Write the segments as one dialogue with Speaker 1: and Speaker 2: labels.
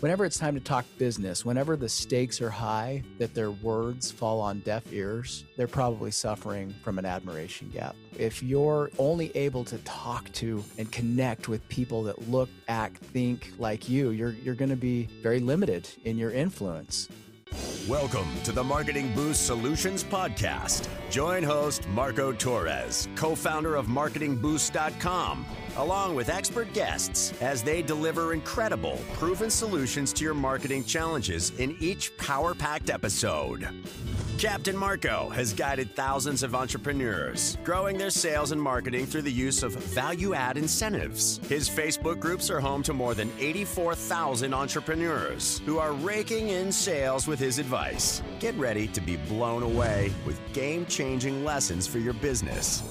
Speaker 1: whenever it's time to talk business, whenever the stakes are high, that their words fall on deaf ears, they're probably suffering from an admiration gap. If you're only able to talk to and connect with people that look, act, think like you, you're, you're going to be very limited in your influence.
Speaker 2: Welcome to the Marketing Boost Solutions Podcast. Join host Marco Torres, co founder of MarketingBoost.com, along with expert guests as they deliver incredible, proven solutions to your marketing challenges in each power packed episode. Captain Marco has guided thousands of entrepreneurs, growing their sales and marketing through the use of value add incentives. His Facebook groups are home to more than 84,000 entrepreneurs who are raking in sales with his advice. Get ready to be blown away with game changing lessons for your business.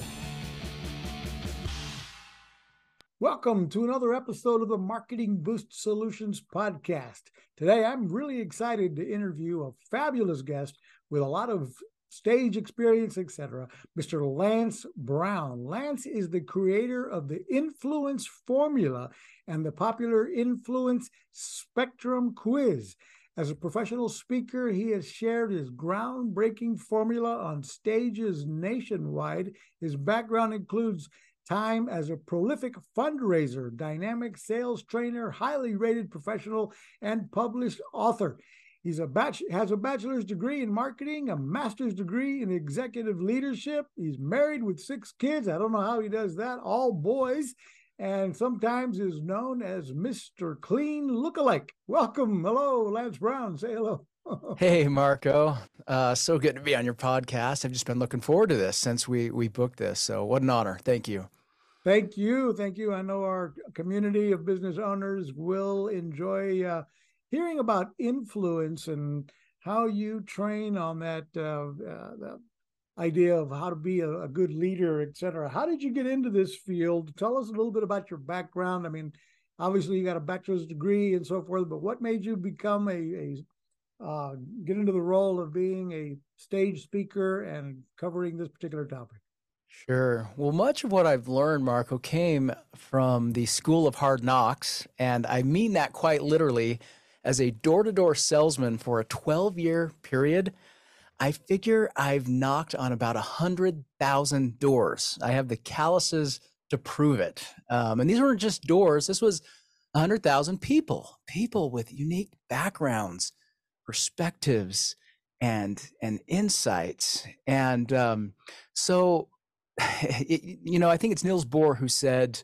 Speaker 3: Welcome to another episode of the Marketing Boost Solutions podcast. Today, I'm really excited to interview a fabulous guest with a lot of stage experience, etc., Mr. Lance Brown. Lance is the creator of the Influence Formula and the popular Influence Spectrum Quiz. As a professional speaker, he has shared his groundbreaking formula on stages nationwide. His background includes time as a prolific fundraiser, dynamic sales trainer, highly rated professional, and published author. He's a batch, has a bachelor's degree in marketing, a master's degree in executive leadership. He's married with six kids. I don't know how he does that, all boys, and sometimes is known as Mr. Clean Lookalike. Welcome. Hello, Lance Brown. Say hello.
Speaker 1: hey, Marco. Uh, so good to be on your podcast. I've just been looking forward to this since we we booked this. So what an honor. Thank you.
Speaker 3: Thank you. Thank you. I know our community of business owners will enjoy uh, hearing about influence and how you train on that, uh, uh, idea of how to be a, a, good leader, et cetera. How did you get into this field? Tell us a little bit about your background. I mean, obviously you got a bachelor's degree and so forth, but what made you become a, a uh, get into the role of being a stage speaker and covering this particular topic?
Speaker 1: Sure. Well, much of what I've learned, Marco, came from the School of Hard Knocks. And I mean that quite literally as a door to door salesman for a 12 year period, I figure I've knocked on about 100,000 doors. I have the calluses to prove it. Um, and these weren't just doors, this was 100,000 people, people with unique backgrounds, perspectives, and, and insights. And um, so, it, you know, I think it's Niels Bohr who said,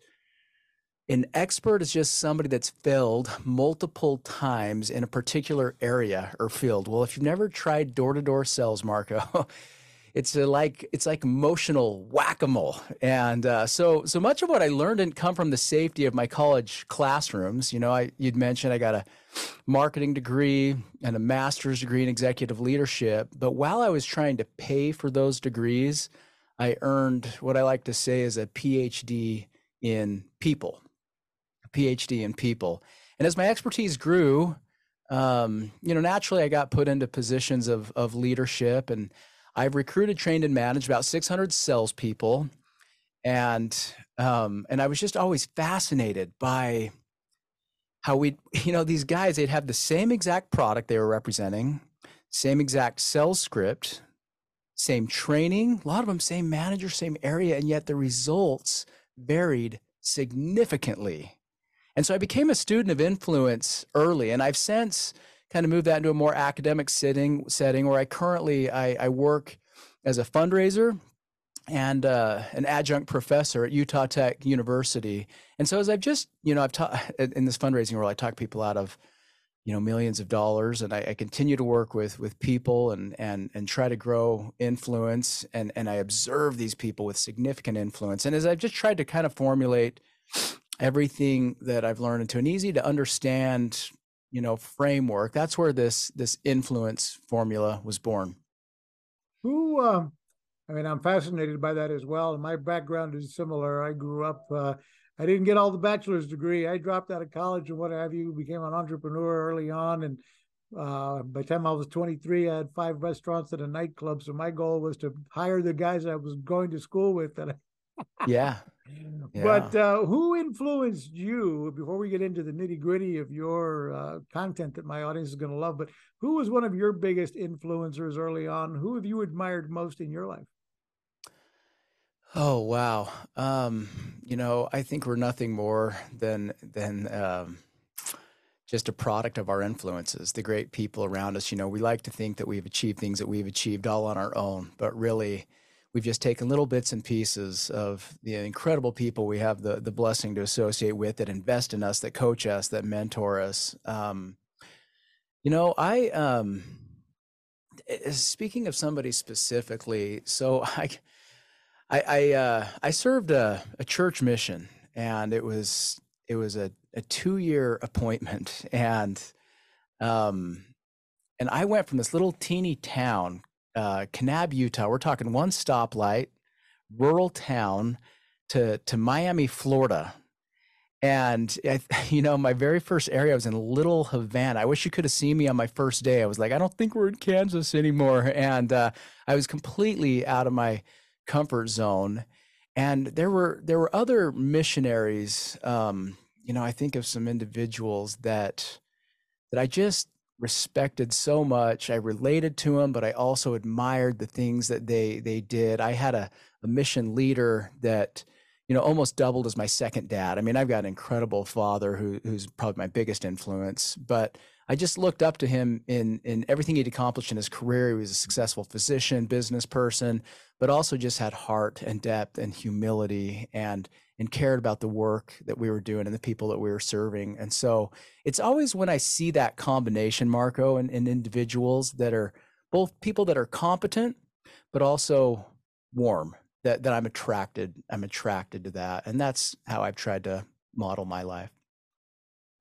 Speaker 1: an expert is just somebody that's failed multiple times in a particular area or field. Well, if you've never tried door-to-door sales, Marco, it's like it's like emotional whack-a-mole. And uh, so so much of what I learned didn't come from the safety of my college classrooms. You know, I you'd mentioned I got a marketing degree and a master's degree in executive leadership. But while I was trying to pay for those degrees, I earned what I like to say is a PhD in people PhD in people. And as my expertise grew, um, you know, naturally I got put into positions of, of leadership and I've recruited, trained, and managed about 600 salespeople. And, um, and I was just always fascinated by how we, you know, these guys, they'd have the same exact product they were representing, same exact sales script, same training, a lot of them same manager, same area, and yet the results varied significantly. And so I became a student of influence early, and I've since kind of moved that into a more academic setting, setting where I currently I, I work as a fundraiser and uh, an adjunct professor at Utah Tech University. And so as I've just, you know, I've taught in this fundraising role, I talk people out of, you know, millions of dollars, and I, I, continue to work with with people and and and try to grow influence, and and I observe these people with significant influence. And as I've just tried to kind of formulate everything that I've learned into an easy to understand, you know, framework. That's where this this influence formula was born.
Speaker 3: Who uh, I mean, I'm fascinated by that as well. my background is similar. I grew up uh, I didn't get all the bachelor's degree. I dropped out of college and what have you, became an entrepreneur early on and uh, by the time I was 23, I had five restaurants and a nightclub. So my goal was to hire the guys I was going to school with that I
Speaker 1: yeah.
Speaker 3: yeah. But uh, who influenced you before we get into the nitty gritty of your uh, content that my audience is going to love? But who was one of your biggest influencers early on? Who have you admired most in your life?
Speaker 1: Oh wow. Um, you know, I think we're nothing more than than um, just a product of our influences, the great people around us. You know, we like to think that we've achieved things that we've achieved all on our own, but really we've just taken little bits and pieces of the incredible people we have the the blessing to associate with that invest in us, that coach us, that mentor us. Um, you know, I um, speaking of somebody specifically, so I I I, uh, I served a, a church mission, and it was it was a, a two year appointment, and um, and I went from this little teeny town, uh, Kanab, Utah. We're talking one stoplight, rural town, to to Miami, Florida. And I, you know, my very first area I was in Little Havana. I wish you could have seen me on my first day. I was like, I don't think we're in Kansas anymore, and uh, I was completely out of my comfort zone. And there were there were other missionaries. Um, you know, I think of some individuals that that I just respected so much. I related to them, but I also admired the things that they they did. I had a, a mission leader that you know almost doubled as my second dad. I mean, I've got an incredible father who who's probably my biggest influence, but I just looked up to him in in everything he'd accomplished in his career. He was a successful physician, business person, but also just had heart and depth and humility and and cared about the work that we were doing and the people that we were serving. And so it's always when I see that combination, Marco, and, and individuals that are both people that are competent, but also warm, that that I'm attracted. I'm attracted to that. And that's how I've tried to model my life.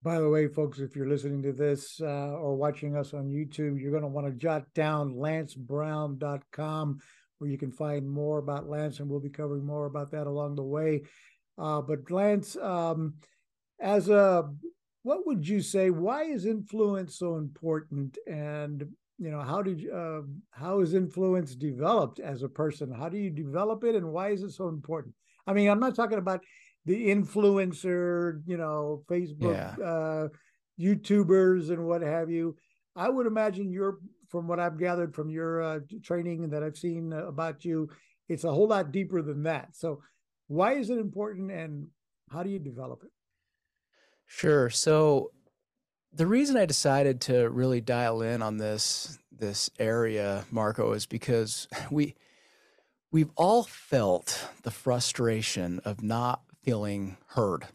Speaker 3: By the way, folks, if you're listening to this uh, or watching us on YouTube, you're going to want to jot down lancebrown.com where you can find more about Lance, and we'll be covering more about that along the way. Uh, but Lance, um, as a what would you say? Why is influence so important? And you know, how did uh, how is influence developed as a person? How do you develop it, and why is it so important? I mean, I'm not talking about the influencer, you know, Facebook, yeah. uh, YouTubers, and what have you. I would imagine you're, from what I've gathered from your uh, training that I've seen about you, it's a whole lot deeper than that. So, why is it important, and how do you develop it?
Speaker 1: Sure. So, the reason I decided to really dial in on this this area, Marco, is because we we've all felt the frustration of not feeling heard.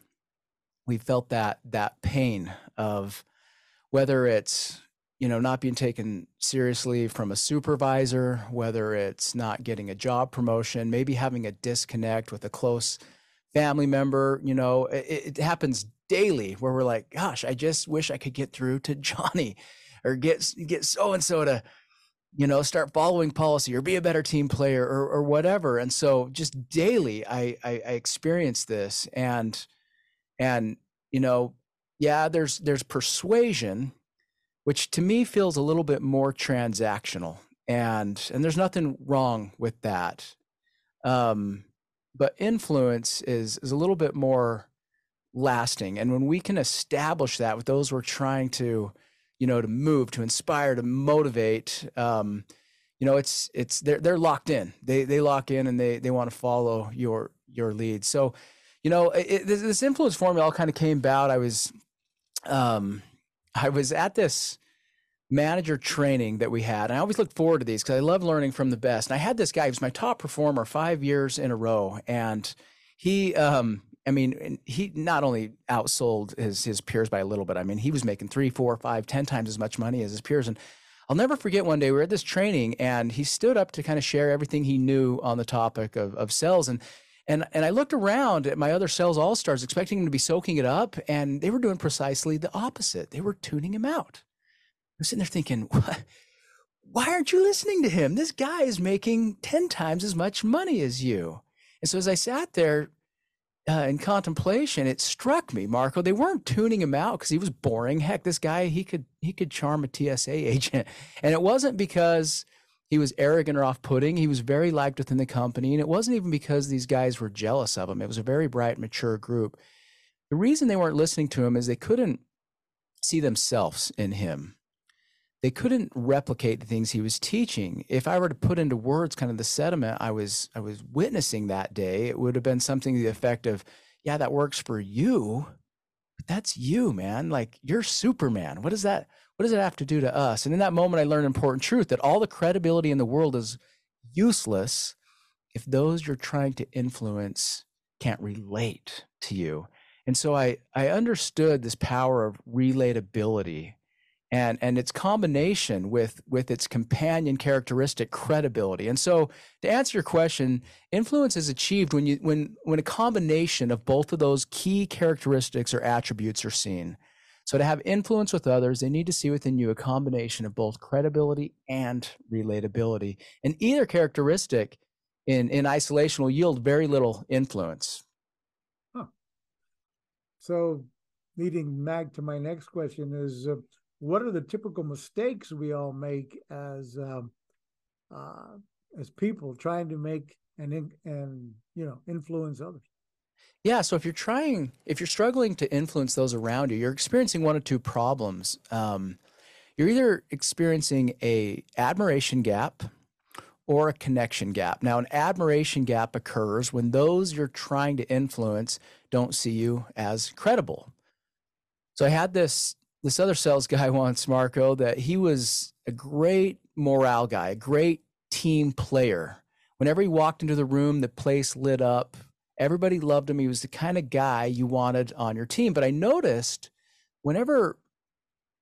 Speaker 1: We felt that that pain of whether it's you know not being taken seriously from a supervisor, whether it's not getting a job promotion, maybe having a disconnect with a close family member. You know, it, it happens daily where we're like, "Gosh, I just wish I could get through to Johnny, or get get so and so to." you know start following policy or be a better team player or, or whatever and so just daily I, I i experience this and and you know yeah there's there's persuasion which to me feels a little bit more transactional and and there's nothing wrong with that um but influence is is a little bit more lasting and when we can establish that with those we're trying to you know, to move, to inspire, to motivate. Um, you know, it's it's they're they're locked in. They they lock in and they they want to follow your your lead. So, you know, it, this influence formula all kind of came about. I was, um, I was at this manager training that we had. And I always look forward to these because I love learning from the best. And I had this guy, was my top performer five years in a row. And he, um, I mean, he not only outsold his his peers by a little bit. I mean, he was making three, four, five, ten times as much money as his peers. And I'll never forget one day we were at this training, and he stood up to kind of share everything he knew on the topic of of sales. And and and I looked around at my other sales all stars, expecting them to be soaking it up, and they were doing precisely the opposite. They were tuning him out. I'm sitting there thinking, what? Why aren't you listening to him? This guy is making 10 times as much money as you. And so as I sat there uh, in contemplation, it struck me, Marco, they weren't tuning him out because he was boring. Heck, this guy he could he could charm a TSA agent, and it wasn't because he was arrogant or off-putting. He was very liked within the company, and it wasn't even because these guys were jealous of him. It was a very bright, mature group. The reason they weren't listening to him is they couldn't see themselves in him. They couldn't replicate the things he was teaching. If I were to put into words kind of the sentiment I was I was witnessing that day, it would have been something to the effect of, "Yeah, that works for you, but that's you, man. Like you're Superman. What is that what does it have to do to us?" And in that moment, I learned an important truth that all the credibility in the world is useless if those you're trying to influence can't relate to you. And so I, I understood this power of relatability and, and its combination with, with its companion characteristic credibility. And so to answer your question, influence is achieved when, you, when, when a combination of both of those key characteristics or attributes are seen. So to have influence with others, they need to see within you a combination of both credibility and relatability. And either characteristic in, in isolation will yield very little influence.
Speaker 3: So, leading back to my next question is, uh, what are the typical mistakes we all make as um, uh, as people trying to make and and you know influence others?
Speaker 1: Yeah, so if you're trying, if you're struggling to influence those around you, you're experiencing one of two problems. Um, you're either experiencing a admiration gap or a connection gap. Now, an admiration gap occurs when those you're trying to influence don't see you as credible. So I had this this other sales guy once, Marco, that he was a great morale guy, a great team player. Whenever he walked into the room, the place lit up. Everybody loved him. He was the kind of guy you wanted on your team. But I noticed whenever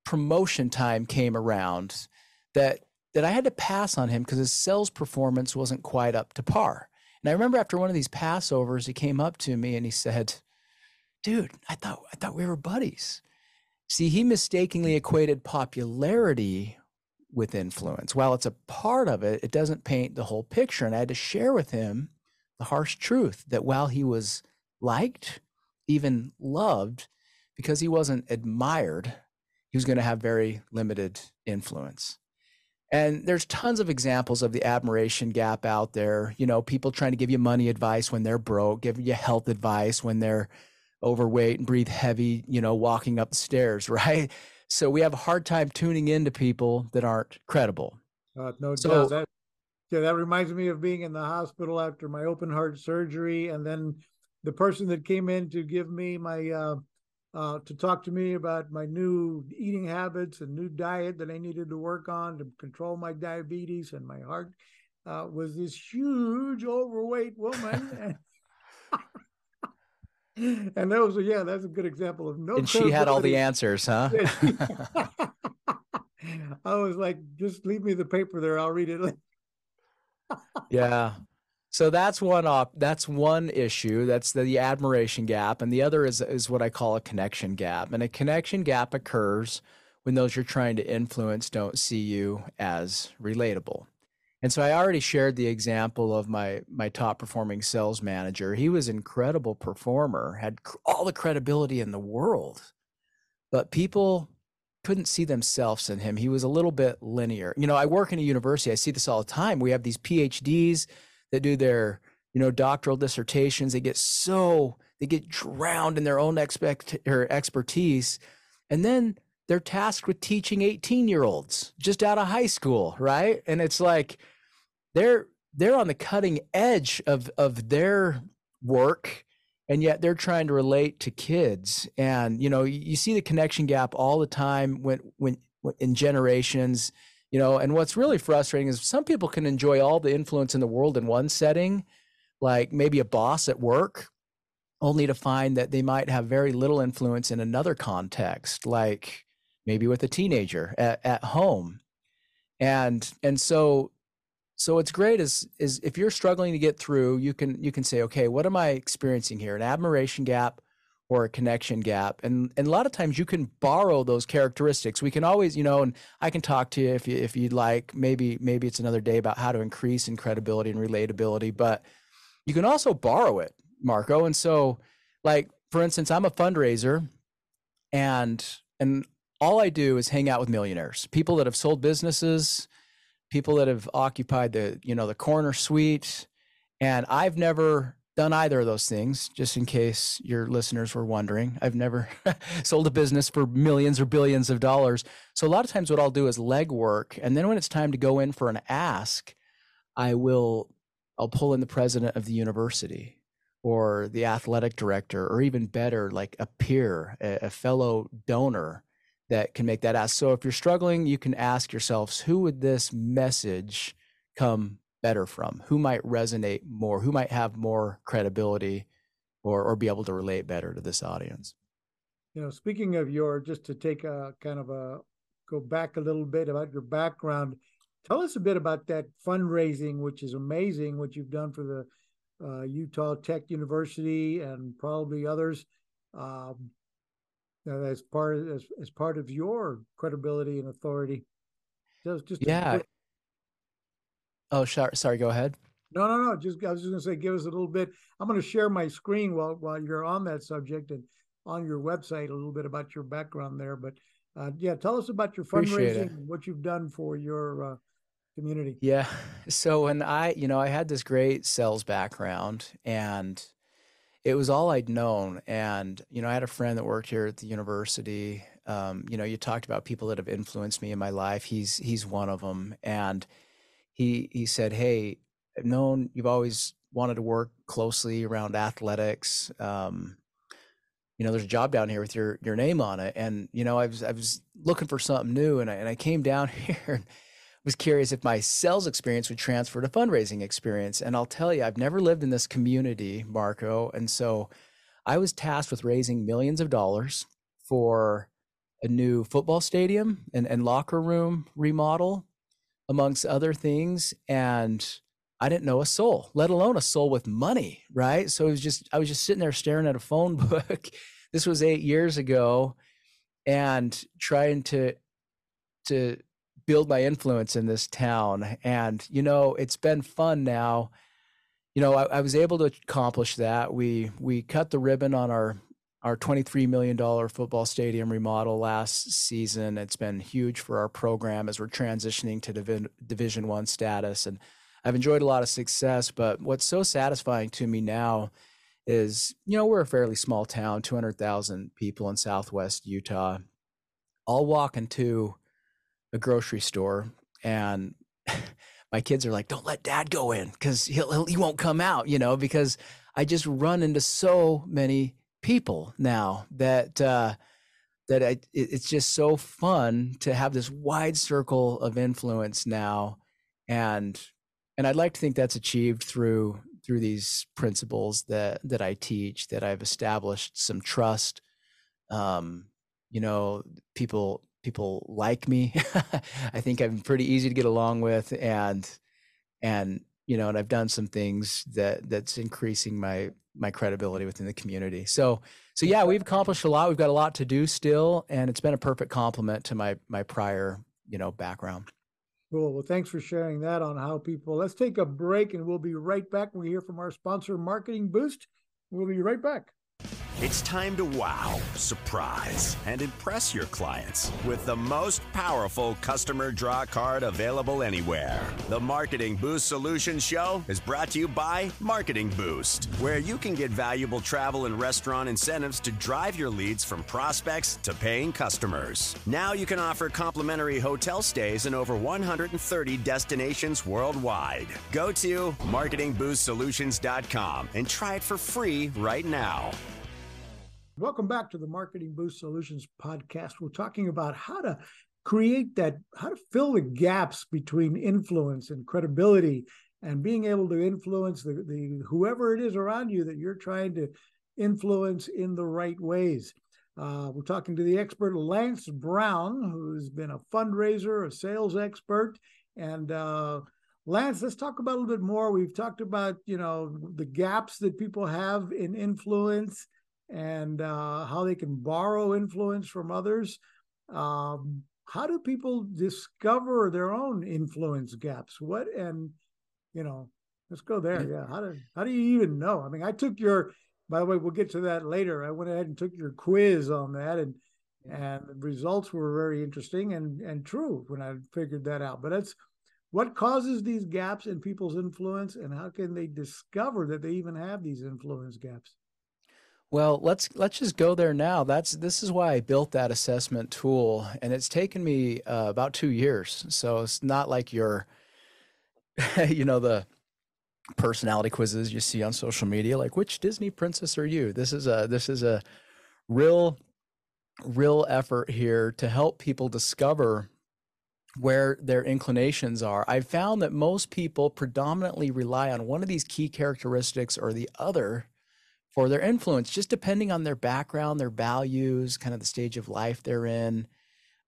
Speaker 1: promotion time came around that that I had to pass on him because his sales performance wasn't quite up to par. And I remember after one of these Passovers, he came up to me and he said, "Dude, I thought I thought we were buddies." See, he mistakenly equated popularity with influence. While it's a part of it, it doesn't paint the whole picture. And I had to share with him the harsh truth that while he was liked, even loved, because he wasn't admired, he was going to have very limited influence. And there's tons of examples of the admiration gap out there. You know, people trying to give you money advice when they're broke, giving you health advice when they're overweight and breathe heavy, you know, walking up the stairs, right? So we have a hard time tuning into people that aren't credible.
Speaker 3: Uh, no so, doubt. That, yeah, that reminds me of being in the hospital after my open heart surgery. And then the person that came in to give me my uh, uh, to talk to me about my new eating habits and new diet that I needed to work on to control my diabetes and my heart uh, was this huge overweight woman. and, and that was yeah, that's a good example of no.
Speaker 1: And she had all the answers, huh?
Speaker 3: I was like, just leave me the paper there. I'll read it.
Speaker 1: Yeah, so that's one op- that's one issue. That's the, the admiration gap, and the other is is what I call a connection gap. And a connection gap occurs when those you're trying to influence don't see you as relatable. And so I already shared the example of my my top performing sales manager. He was incredible performer, had all the credibility in the world, but people couldn't see themselves in him. He was a little bit linear. You know, I work in a university. I see this all the time. We have these PhDs that do their you know doctoral dissertations they get so they get drowned in their own expect or expertise and then they're tasked with teaching 18 year olds just out of high school right and it's like they're they're on the cutting edge of of their work and yet they're trying to relate to kids. And you know you see the connection gap all the time when when in generations you know and what's really frustrating is some people can enjoy all the influence in the world in one setting like maybe a boss at work only to find that they might have very little influence in another context like maybe with a teenager at, at home. And and so so what's great is is if you're struggling to get through you can you can say okay what am i experiencing here an admiration gap or a connection gap. And and a lot of times you can borrow those characteristics. We can always, you know, and I can talk to you if you if you'd like. Maybe maybe it's another day about how to increase in credibility and relatability, but you can also borrow it, Marco. And so like for instance, I'm a fundraiser and and all I do is hang out with millionaires, people that have sold businesses, people that have occupied the you know the corner suite, and I've never done either of those things. Just in case your listeners were wondering, I've never sold a business for millions or billions of dollars. So a lot of times, what I'll do is legwork, and then when it's time to go in for an ask, I will I'll pull in the president of the university or the athletic director, or even better, like a peer, a, a fellow donor that can make that ask. So if you're struggling, you can ask yourselves, who would this message come better from? Who might resonate more? Who might have more credibility or, or be able to relate better to this audience?
Speaker 3: You know, speaking of your, just to take a kind of a go back a little bit about your background, tell us a bit about that fundraising, which is amazing what you've done for the uh, Utah Tech University and probably others. Um, as part of, as, as part of your credibility and authority.
Speaker 1: Just, just yeah. Oh, sorry. Sorry. Go ahead.
Speaker 3: No, no, no. Just I was just going to say, give us a little bit. I'm going to share my screen while while you're on that subject and on your website a little bit about your background there. But uh, yeah, tell us about your fundraising and what you've done for your uh, community.
Speaker 1: Yeah. So when I, you know, I had this great sales background and it was all I'd known. And, you know, I had a friend that worked here at the university. Um, you know, you talked about people that have influenced me in my life. He's he's one of them. And he he said, Hey, I've known you've always wanted to work closely around athletics. Um, you know, there's a job down here with your your name on it. And, you know, I was I was looking for something new and I and I came down here and was curious if my sales experience would transfer to fundraising experience. And I'll tell you, I've never lived in this community, Marco. And so I was tasked with raising millions of dollars for a new football stadium and, and locker room remodel, amongst other things. And I didn't know a soul, let alone a soul with money, right? So it was just, I was just sitting there staring at a phone book. this was eight years ago and trying to, to build my influence in this town. And, you know, it's been fun now. You know, I, I was able to accomplish that. We we cut the ribbon on our our $23 million football stadium remodel last season. It's been huge for our program as we're transitioning to Divi- Division One status, and I've enjoyed a lot of success. But what's so satisfying to me now is, you know, we're a fairly small town, 200,000 people in Southwest Utah. I'll walk into a grocery store and my kids are like, "Don't let Dad go in because he'll, he'll he won't come out," you know, because I just run into so many people now that uh, that I, it's just so fun to have this wide circle of influence now, and and I'd like to think that's achieved through through these principles that that I teach. That I've established some trust. Um, you know, people people like me. I think I'm pretty easy to get along with, and and you know, and I've done some things that that's increasing my my credibility within the community. So so yeah, we've accomplished a lot. We've got a lot to do still, and it's been a perfect complement to my my prior you know background.
Speaker 3: Cool. Well, thanks for sharing that on how people. Let's take a break, and we'll be right back. We hear from our sponsor, Marketing Boost. We'll be right back.
Speaker 2: It's time to wow, surprise, and impress your clients with the most powerful customer draw card available anywhere. The Marketing Boost Solutions Show is brought to you by Marketing Boost, where you can get valuable travel and restaurant incentives to drive your leads from prospects to paying customers. Now you can offer complimentary hotel stays in over 130 destinations worldwide. Go to marketingboostsolutions.com and try it for free right now.
Speaker 3: Welcome back to the Marketing Boost Solutions podcast. We're talking about how to create that, how to fill the gaps between influence and credibility and being able to influence the, the whoever it is around you that you're trying to influence in the right ways. Uh, we're talking to the expert Lance Brown, who's been a fundraiser, a sales expert, and uh, Lance, let's talk about a little bit more. We've talked about you know the gaps that people have in influence and uh, how they can borrow influence from others. Um, how do people discover their own influence gaps? What and you know, let's go there. Yeah, how do how do you even know? I mean, I took your. By the way, we'll get to that later. I went ahead and took your quiz on that, and and the results were very interesting and and true when I figured that out. But let's what causes these gaps in people's influence and how can they discover that they even have these influence gaps
Speaker 1: well let's let's just go there now. That's this is why i built that assessment tool and it's taken me uh, about two years. So it's not like you're you know the personality quizzes you see on social media like which disney princess are you? This is a this is a real real effort here to help people discover where their inclinations are. I've found that most people predominantly rely on one of these key characteristics or the other for their influence, just depending on their background, their values, kind of the stage of life they're in,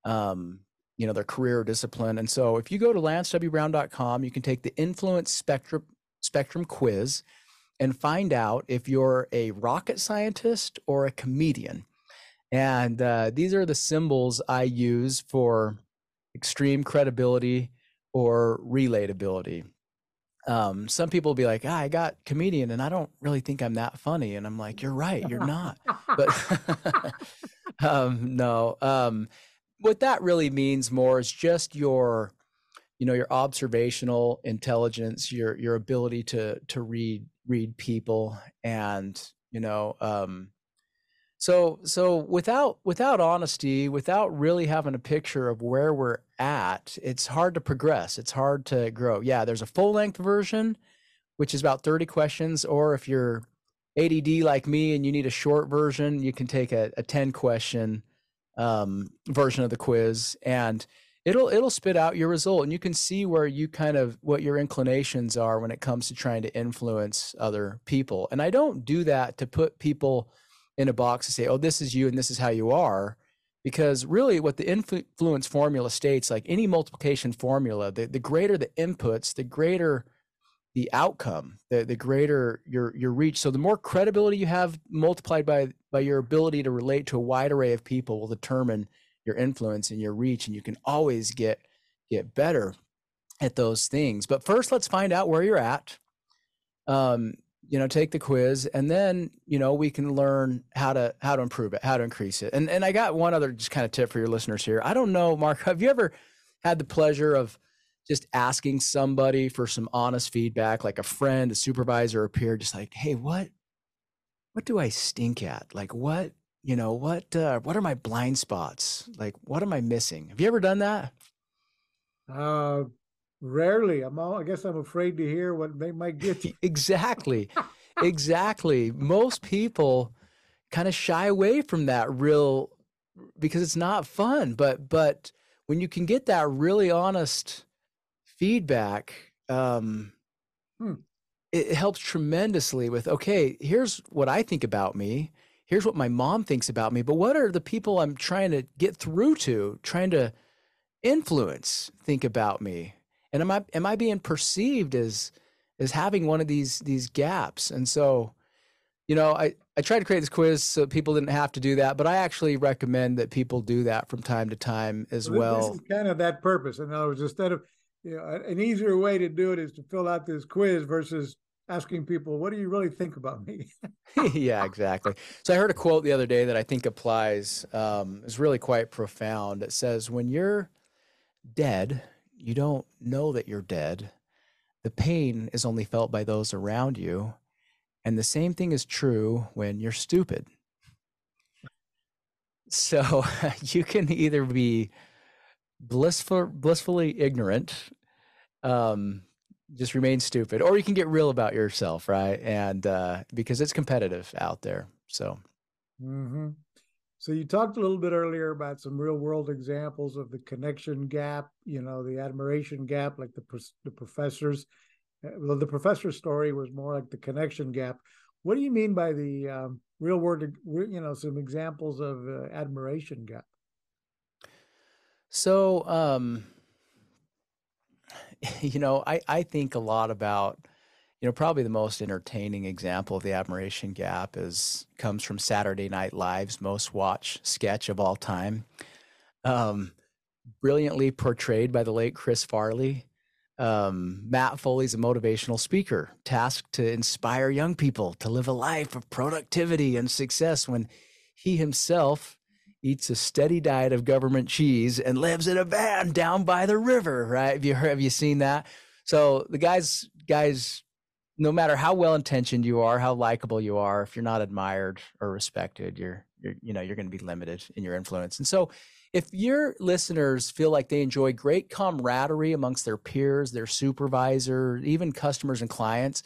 Speaker 1: um, you know, their career or discipline. And so if you go to lancewbrown.com, you can take the influence spectrum spectrum quiz and find out if you're a rocket scientist or a comedian. And uh, these are the symbols I use for extreme credibility or relatability. Um, some people will be like, ah, I got comedian and I don't really think I'm that funny. And I'm like, you're right, you're not. but um, no, um, what that really means more is just your, you know, your observational intelligence, your, your ability to, to read, read people and, you know, um, so so without without honesty, without really having a picture of where we're at, it's hard to progress. It's hard to grow. Yeah, there's a full length version, which is about 30 questions, or if you're ADD like me and you need a short version, you can take a, a 10 question um, version of the quiz and it'll it'll spit out your result and you can see where you kind of what your inclinations are when it comes to trying to influence other people. And I don't do that to put people in a box to say, oh, this is you and this is how you are. Because really, what the influence formula states, like any multiplication formula, the, the greater the inputs, the greater the outcome, the, the greater your your reach. So the more credibility you have multiplied by by your ability to relate to a wide array of people will determine your influence and your reach. And you can always get get better at those things. But first, let's find out where you're at. Um, you know take the quiz and then you know we can learn how to how to improve it how to increase it. And and i got one other just kind of tip for your listeners here. I don't know mark have you ever had the pleasure of just asking somebody for some honest feedback like a friend a supervisor a peer just like hey what what do i stink at? Like what you know what uh, what are my blind spots? Like what am i missing? Have you ever done that?
Speaker 3: Uh Rarely. I'm all, I guess I'm afraid to hear what they might get. you.
Speaker 1: exactly. exactly. Most people kind of shy away from that real because it's not fun, but but when you can get that really honest feedback um hmm. it helps tremendously with okay, here's what I think about me. Here's what my mom thinks about me, but what are the people I'm trying to get through to, trying to influence think about me? And am i am i being perceived as as having one of these these gaps? And so you know i i tried to create this quiz so people didn't have to do that but i actually recommend that people do that from time to time as well, well.
Speaker 3: this is kind of that purpose. In other words instead of you know an easier way to do it is to fill out this quiz versus asking people what do you really think about me?
Speaker 1: Yeah exactly. So i heard a quote the other day that i think applies um, is really quite profound. It says when you're dead you don't know that you're dead. The pain is only felt by those around you. And the same thing is true when you're stupid. So you can either be blissful, blissfully ignorant, um, just remain stupid, or you can get real about yourself, right? And uh, because it's competitive out there. So.
Speaker 3: Mm-hmm. So you talked a little bit earlier about some real world examples of the connection gap, you know, the admiration gap, like the the professors. Uh, well, the professor's story was more like the connection gap. What do you mean by the um, real world? You know, some examples of uh, admiration gap.
Speaker 1: So, um, you know, I I think a lot about you know, probably the most entertaining example of the admiration gap is comes from Saturday Night Live's most watched sketch of all time. Um, brilliantly portrayed by the late Chris Farley. Um, Matt Foley's a motivational speaker tasked to inspire young people to live a life of productivity and success when he himself eats a steady diet of government cheese and lives in a van down by the river, right? Have you heard, have you seen that? So the guys guys no matter how well intentioned you are, how likable you are, if you're not admired or respected, you're you're you know, you're going to be limited in your influence. And so if your listeners feel like they enjoy great camaraderie amongst their peers, their supervisor, even customers and clients,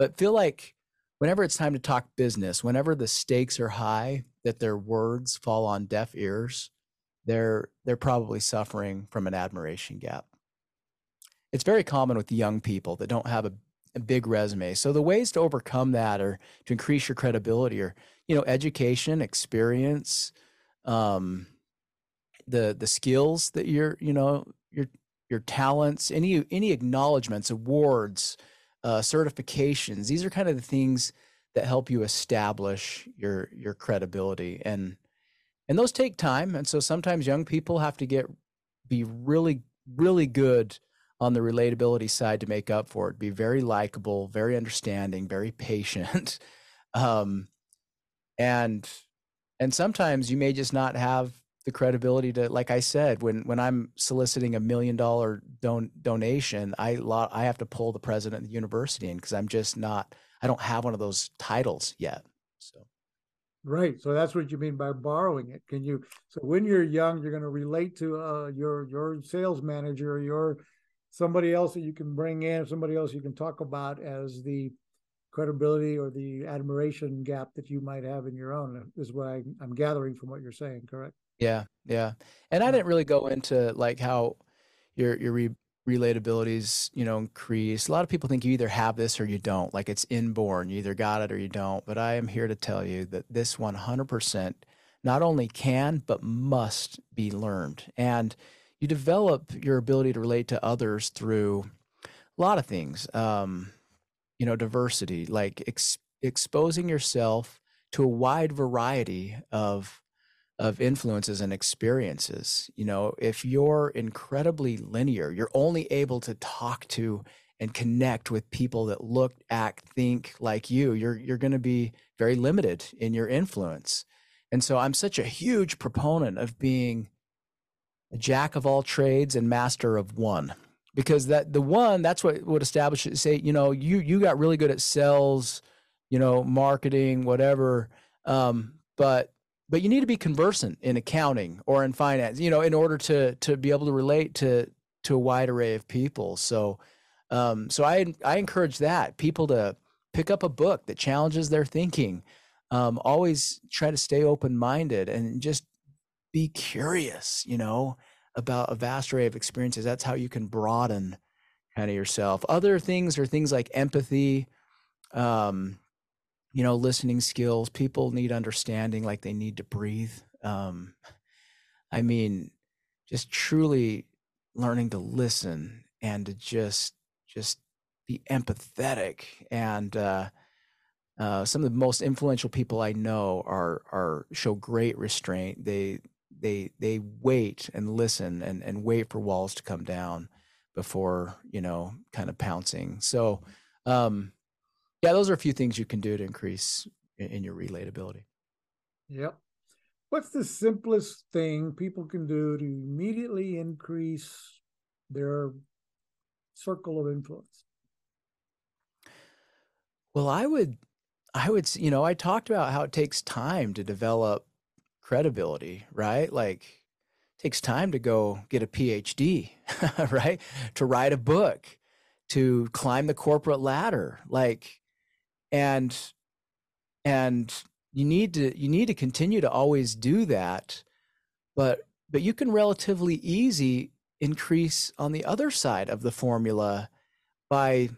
Speaker 1: but feel like whenever it's time to talk business, whenever the stakes are high, that their words fall on deaf ears, they're they're probably suffering from an admiration gap. It's very common with young people that don't have a, a big resume. So the ways to overcome that or to increase your credibility are, you know, education, experience, um, the the skills that you're, you know, your your talents, any any acknowledgments, awards, uh, certifications. These are kind of the things that help you establish your your credibility and and those take time and so sometimes young people have to get be really really good on the relatability side to make up for it be very likable very understanding very patient. Um and and sometimes you may just not have the credibility to like i said when when i'm soliciting a million dollar don, donation i lot i have to pull the president of the university in because i'm just not i don't have one of those titles yet so.
Speaker 3: Right so that's what you mean by borrowing it. Can you so when you're young you're going to relate to uh, your your sales manager your somebody else that you can bring in somebody else you can talk about as the credibility or the admiration gap that you might have in your own is what I, i'm gathering from what you're saying correct
Speaker 1: yeah, yeah. And I didn't really go into like how your your re- relatabilities, you know, increase. A lot of people think you either have this or you don't. Like it's inborn. You either got it or you don't. But I am here to tell you that this 100% not only can but must be learned. And you develop your ability to relate to others through a lot of things. Um, you know, diversity, like ex- exposing yourself to a wide variety of of influences and experiences. You know, if you're incredibly linear, you're only able to talk to and connect with people that look, act, think like you. You're you're going to be very limited in your influence. And so I'm such a huge proponent of being jack of all trades and master of one. Because that the one, that's what would establish it. Say, you know, you you got really good at sales, you know, marketing, whatever. Um, but but you need to be conversant in accounting or in finance, you know, in order to to be able to relate to to a wide array of people. So, um, so I I encourage that people to pick up a book that challenges their thinking. Um, always try to stay open minded and just be curious, you know, about a vast array of experiences. That's how you can broaden kind of yourself. Other things are things like empathy. Um, you know, listening skills. People need understanding like they need to breathe. Um, I mean, just truly learning to listen and to just just be empathetic and uh, uh, some of the most influential people I know are are show great restraint. They they they wait and listen and and wait for walls to come down before you know kind of pouncing. So um, yeah, those are a few things you can do to increase in, in your relatability.
Speaker 3: Yep. What's the simplest thing people can do to immediately increase their circle of influence?
Speaker 1: Well, I would, I would, you know, I talked about how it takes time to develop credibility, right? Like, takes time to go get a PhD, right? To write a book, to climb the corporate ladder. Like, and and you need to you need to continue to always do that but but you can relatively easy increase on the other side of the formula by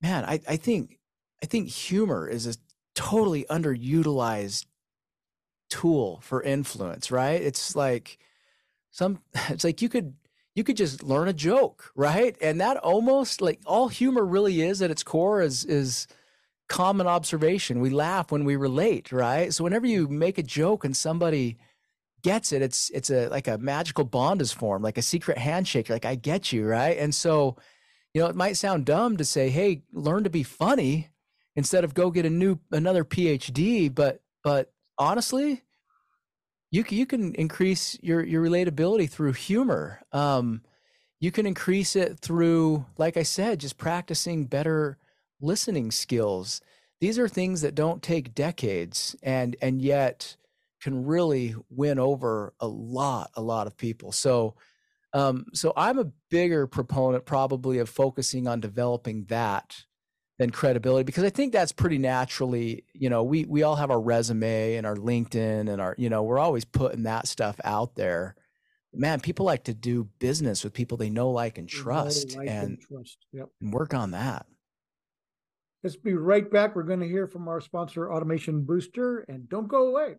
Speaker 1: man i, I think i think humor is a totally underutilized tool for influence right it's like some it's like you could you could just learn a joke right and that almost like all humor really is at its core is is common observation. We laugh when we relate, right? So whenever you make a joke and somebody gets it, it's it's a like a magical bond is formed, like a secret handshake. Like I get you, right? And so, you know, it might sound dumb to say, "Hey, learn to be funny," instead of go get a new another PhD. But but honestly, you you can increase your your relatability through humor. Um, you can increase it through, like I said, just practicing better listening skills. These are things that don't take decades, and and yet can really win over a lot, a lot of people. So, um, so I'm a bigger proponent probably of focusing on developing that than credibility because I think that's pretty naturally, you know, we we all have our resume and our LinkedIn and our, you know, we're always putting that stuff out there. Man, people like to do business with people they know, like, and trust, like and, and, trust. Yep. and work on that.
Speaker 3: Let's be right back. We're going to hear from our sponsor, Automation Booster, and don't go away.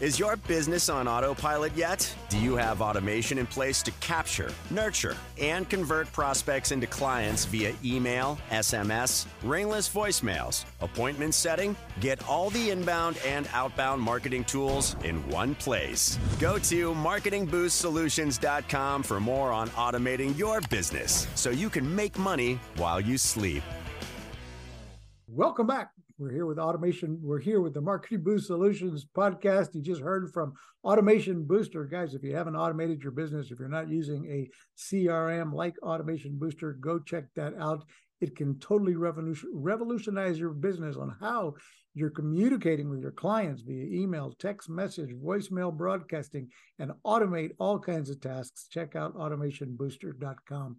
Speaker 2: Is your business on autopilot yet? Do you have automation in place to capture, nurture, and convert prospects into clients via email, SMS, ringless voicemails, appointment setting? Get all the inbound and outbound marketing tools in one place. Go to marketingboostsolutions.com for more on automating your business so you can make money while you sleep.
Speaker 3: Welcome back. We're here with Automation. We're here with the Marketing Boost Solutions podcast. You just heard from Automation Booster. Guys, if you haven't automated your business, if you're not using a CRM like Automation Booster, go check that out. It can totally revolutionize your business on how you're communicating with your clients via email, text message, voicemail broadcasting, and automate all kinds of tasks. Check out automationbooster.com.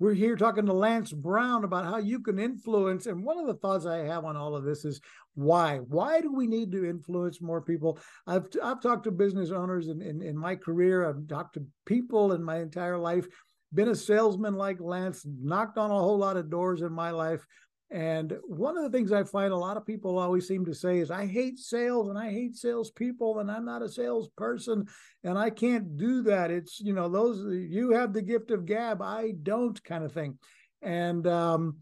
Speaker 3: We're here talking to Lance Brown about how you can influence. And one of the thoughts I have on all of this is why? Why do we need to influence more people? I've, I've talked to business owners in, in, in my career, I've talked to people in my entire life, been a salesman like Lance, knocked on a whole lot of doors in my life. And one of the things I find a lot of people always seem to say is, I hate sales and I hate salespeople and I'm not a salesperson and I can't do that. It's, you know, those, you have the gift of gab, I don't kind of thing. And um,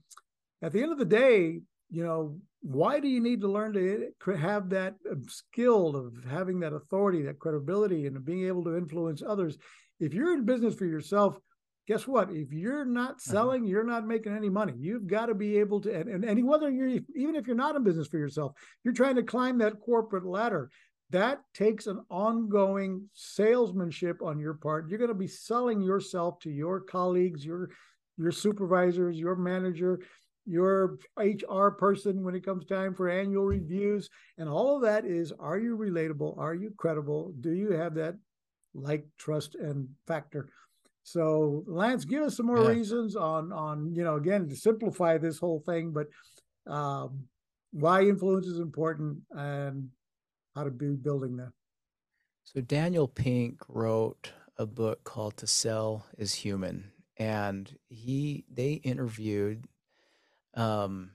Speaker 3: at the end of the day, you know, why do you need to learn to have that um, skill of having that authority, that credibility, and being able to influence others? If you're in business for yourself, guess what? If you're not uh-huh. selling, you're not making any money. You've got to be able to, and, and, and whether you're, even if you're not in business for yourself, you're trying to climb that corporate ladder. That takes an ongoing salesmanship on your part. You're going to be selling yourself to your colleagues, your your supervisors, your manager, your HR person when it comes time for annual reviews. And all of that is are you relatable? Are you credible? Do you have that like, trust, and factor? So, Lance, give us some more yeah. reasons on on you know again to simplify this whole thing, but um, why influence is important and how to be building that.
Speaker 1: So Daniel Pink wrote a book called "To Sell Is Human," and he they interviewed um,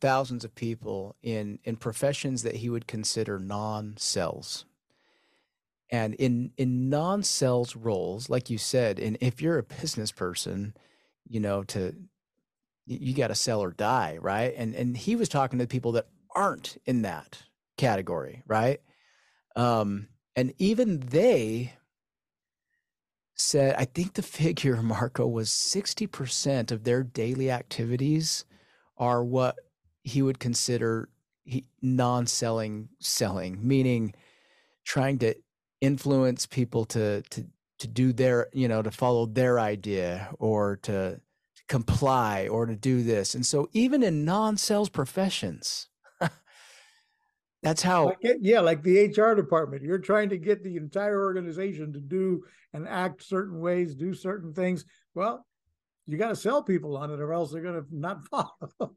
Speaker 1: thousands of people in in professions that he would consider non-sales and in in non-sales roles, like you said, and if you're a business person, you know, to you got to sell or die, right? And and he was talking to people that aren't in that category, right? Um, and even they said, I think the figure, Marco, was 60% of their daily activities are what he would consider non selling selling, meaning trying to influence people to to to do their you know to follow their idea or to comply or to do this. And so even in non-sales professions that's how
Speaker 3: like yeah like the hr department. You're trying to get the entire organization to do and act certain ways do certain things. Well you got to sell people on it or else they're going to not follow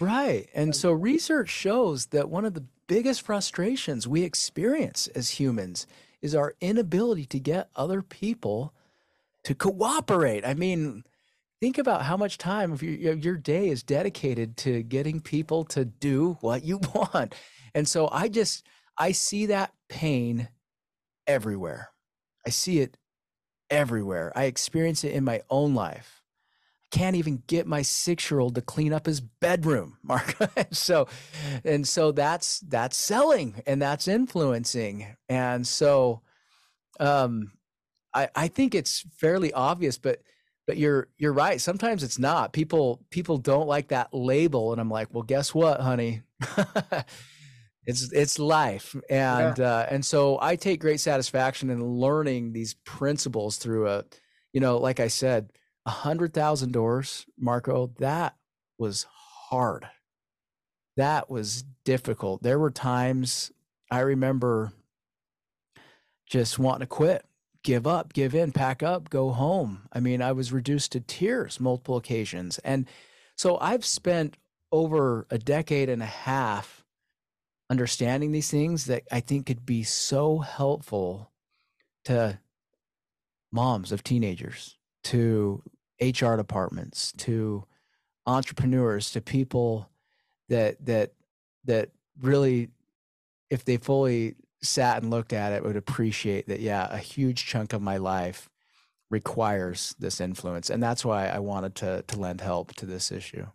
Speaker 1: right and so research shows that one of the biggest frustrations we experience as humans is our inability to get other people to cooperate. I mean, think about how much time of your, your day is dedicated to getting people to do what you want. And so I just, I see that pain everywhere. I see it everywhere. I experience it in my own life can't even get my six year old to clean up his bedroom, Mark. so, and so that's that's selling and that's influencing. And so, um, I I think it's fairly obvious, but but you're you're right. Sometimes it's not. People people don't like that label, and I'm like, well, guess what, honey. It's it's life, and yeah. uh, and so I take great satisfaction in learning these principles through a, you know, like I said, a hundred thousand doors, Marco. That was hard. That was difficult. There were times I remember just wanting to quit, give up, give in, pack up, go home. I mean, I was reduced to tears multiple occasions, and so I've spent over a decade and a half understanding these things that I think could be so helpful to moms of teenagers, to HR departments, to entrepreneurs, to people that that that really if they fully sat and looked at it would appreciate that yeah, a huge chunk of my life requires this influence and that's why I wanted to to lend help to this issue.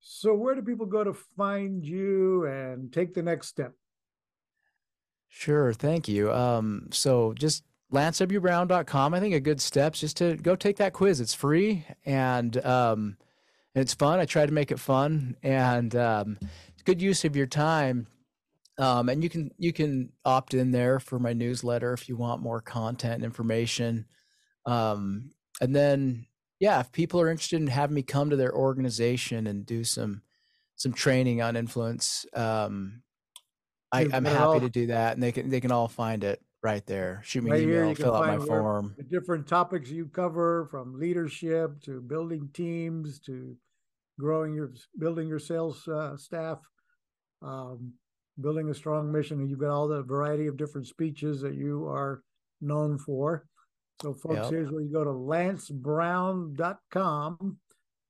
Speaker 3: So, where do people go to find you and take the next step?
Speaker 1: Sure, thank you. Um, so, just lancewbrown.com. I think a good step is just to go take that quiz. It's free and um, it's fun. I try to make it fun and um, it's good use of your time. Um, and you can you can opt in there for my newsletter if you want more content and information. Um, and then yeah, if people are interested in having me come to their organization and do some some training on influence, um, I, am happy all, to do that, and they can they can all find it right there. Shoot me right an email, fill out my form.
Speaker 3: The different topics you cover, from leadership to building teams to growing your building your sales uh, staff, um, building a strong mission, and you've got all the variety of different speeches that you are known for. So, folks, yep. here's where you go to lancebrown.com,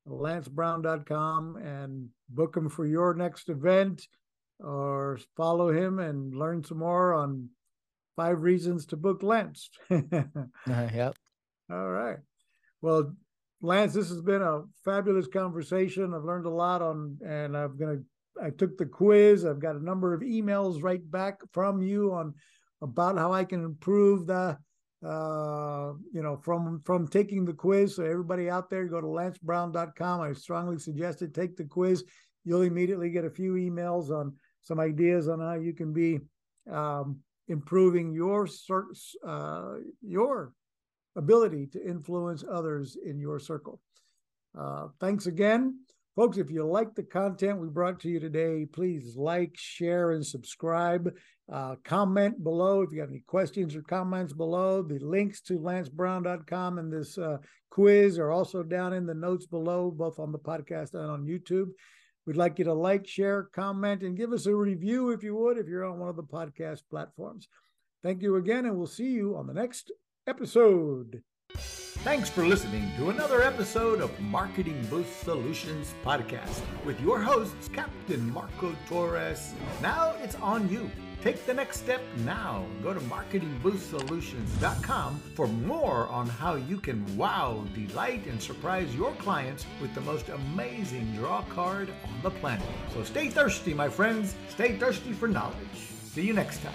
Speaker 3: lancebrown.com, and book him for your next event or follow him and learn some more on five reasons to book Lance. uh,
Speaker 1: yep.
Speaker 3: All right. Well, Lance, this has been a fabulous conversation. I've learned a lot on, and I'm going to, I took the quiz. I've got a number of emails right back from you on about how I can improve the uh, you know, from from taking the quiz. So everybody out there, go to lancebrown.com. I strongly suggest it. Take the quiz. You'll immediately get a few emails on some ideas on how you can be um, improving your uh, your ability to influence others in your circle. Uh, thanks again. Folks, if you like the content we brought to you today, please like, share, and subscribe. Uh, comment below if you have any questions or comments below. The links to lancebrown.com and this uh, quiz are also down in the notes below, both on the podcast and on YouTube. We'd like you to like, share, comment, and give us a review if you would, if you're on one of the podcast platforms. Thank you again, and we'll see you on the next episode. Thanks for listening to another episode of Marketing Boost Solutions Podcast with your hosts, Captain Marco Torres. Now it's on you. Take the next step now. Go to marketingboostsolutions.com for more on how you can wow, delight, and surprise your clients with the most amazing draw card on the planet. So stay thirsty, my friends. Stay thirsty for knowledge. See you next time.